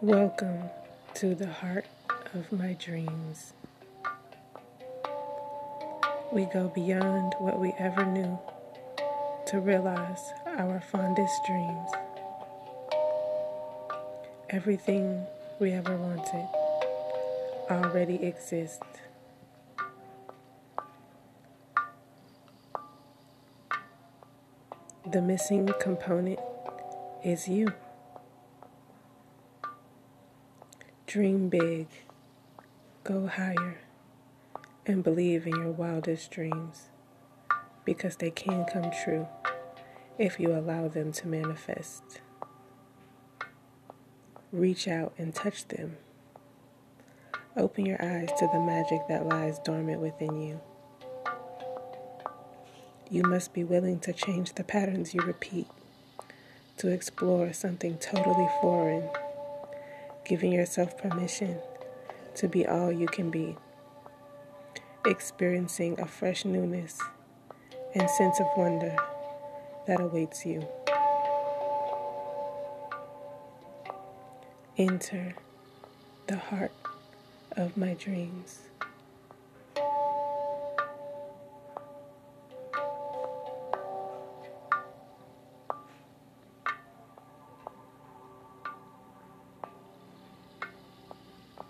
Welcome to the heart of my dreams. We go beyond what we ever knew to realize our fondest dreams. Everything we ever wanted already exists. The missing component is you. Dream big, go higher, and believe in your wildest dreams because they can come true if you allow them to manifest. Reach out and touch them. Open your eyes to the magic that lies dormant within you. You must be willing to change the patterns you repeat, to explore something totally foreign giving yourself permission to be all you can be, experiencing a fresh newness and sense of wonder that awaits you. Enter the heart of my dreams.